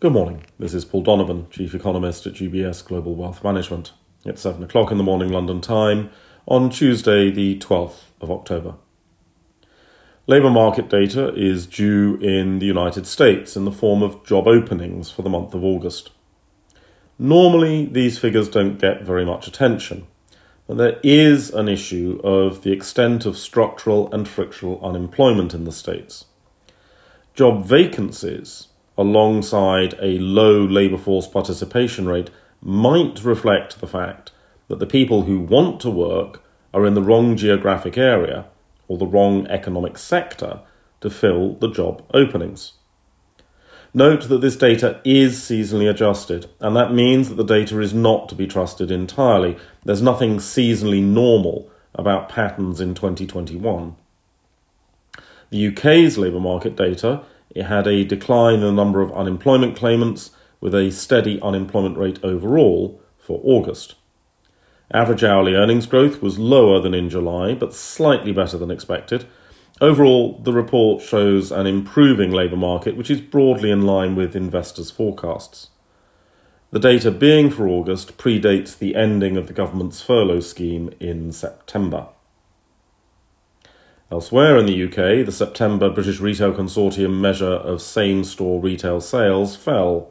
Good morning. This is Paul Donovan, Chief Economist at UBS Global Wealth Management. It's 7 o'clock in the morning London time on Tuesday, the 12th of October. Labour market data is due in the United States in the form of job openings for the month of August. Normally, these figures don't get very much attention, but there is an issue of the extent of structural and frictional unemployment in the States. Job vacancies alongside a low labour force participation rate might reflect the fact that the people who want to work are in the wrong geographic area or the wrong economic sector to fill the job openings. Note that this data is seasonally adjusted, and that means that the data is not to be trusted entirely. There's nothing seasonally normal about patterns in 2021. The UK's labour market data it had a decline in the number of unemployment claimants with a steady unemployment rate overall for August. Average hourly earnings growth was lower than in July, but slightly better than expected. Overall, the report shows an improving labour market, which is broadly in line with investors' forecasts. The data being for August predates the ending of the government's furlough scheme in September. Elsewhere in the UK, the September British Retail Consortium measure of same store retail sales fell.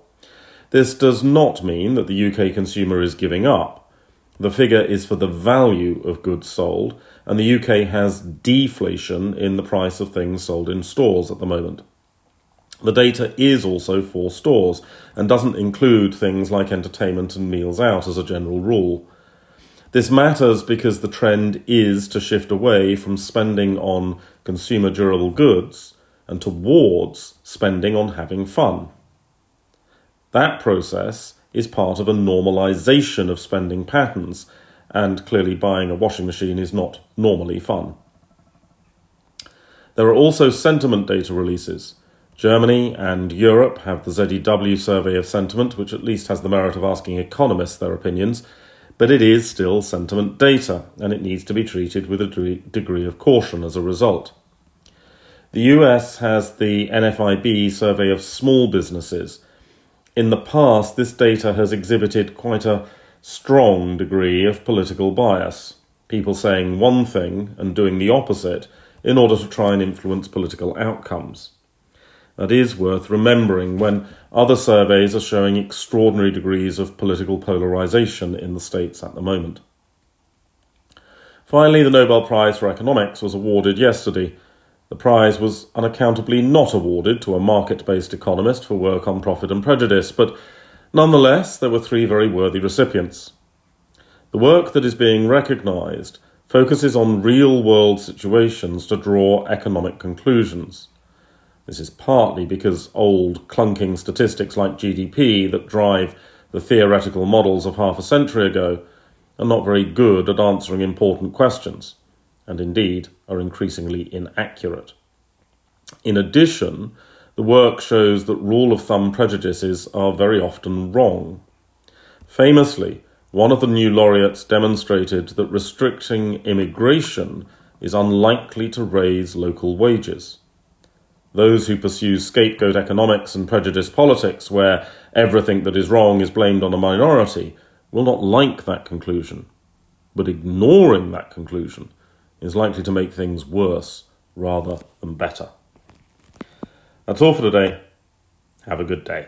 This does not mean that the UK consumer is giving up. The figure is for the value of goods sold, and the UK has deflation in the price of things sold in stores at the moment. The data is also for stores and doesn't include things like entertainment and meals out as a general rule. This matters because the trend is to shift away from spending on consumer durable goods and towards spending on having fun. That process is part of a normalization of spending patterns, and clearly buying a washing machine is not normally fun. There are also sentiment data releases. Germany and Europe have the ZEW survey of sentiment, which at least has the merit of asking economists their opinions, but it is still sentiment data, and it needs to be treated with a degree of caution as a result. The US has the NFIB survey of small businesses. In the past, this data has exhibited quite a strong degree of political bias, people saying one thing and doing the opposite in order to try and influence political outcomes. That is worth remembering when other surveys are showing extraordinary degrees of political polarization in the States at the moment. Finally, the Nobel Prize for Economics was awarded yesterday. The prize was unaccountably not awarded to a market based economist for work on profit and prejudice, but nonetheless, there were three very worthy recipients. The work that is being recognised focuses on real world situations to draw economic conclusions. This is partly because old, clunking statistics like GDP that drive the theoretical models of half a century ago are not very good at answering important questions, and indeed are increasingly inaccurate. In addition, the work shows that rule of thumb prejudices are very often wrong. Famously, one of the new laureates demonstrated that restricting immigration is unlikely to raise local wages. Those who pursue scapegoat economics and prejudice politics, where everything that is wrong is blamed on a minority, will not like that conclusion. But ignoring that conclusion is likely to make things worse rather than better. That's all for today. Have a good day.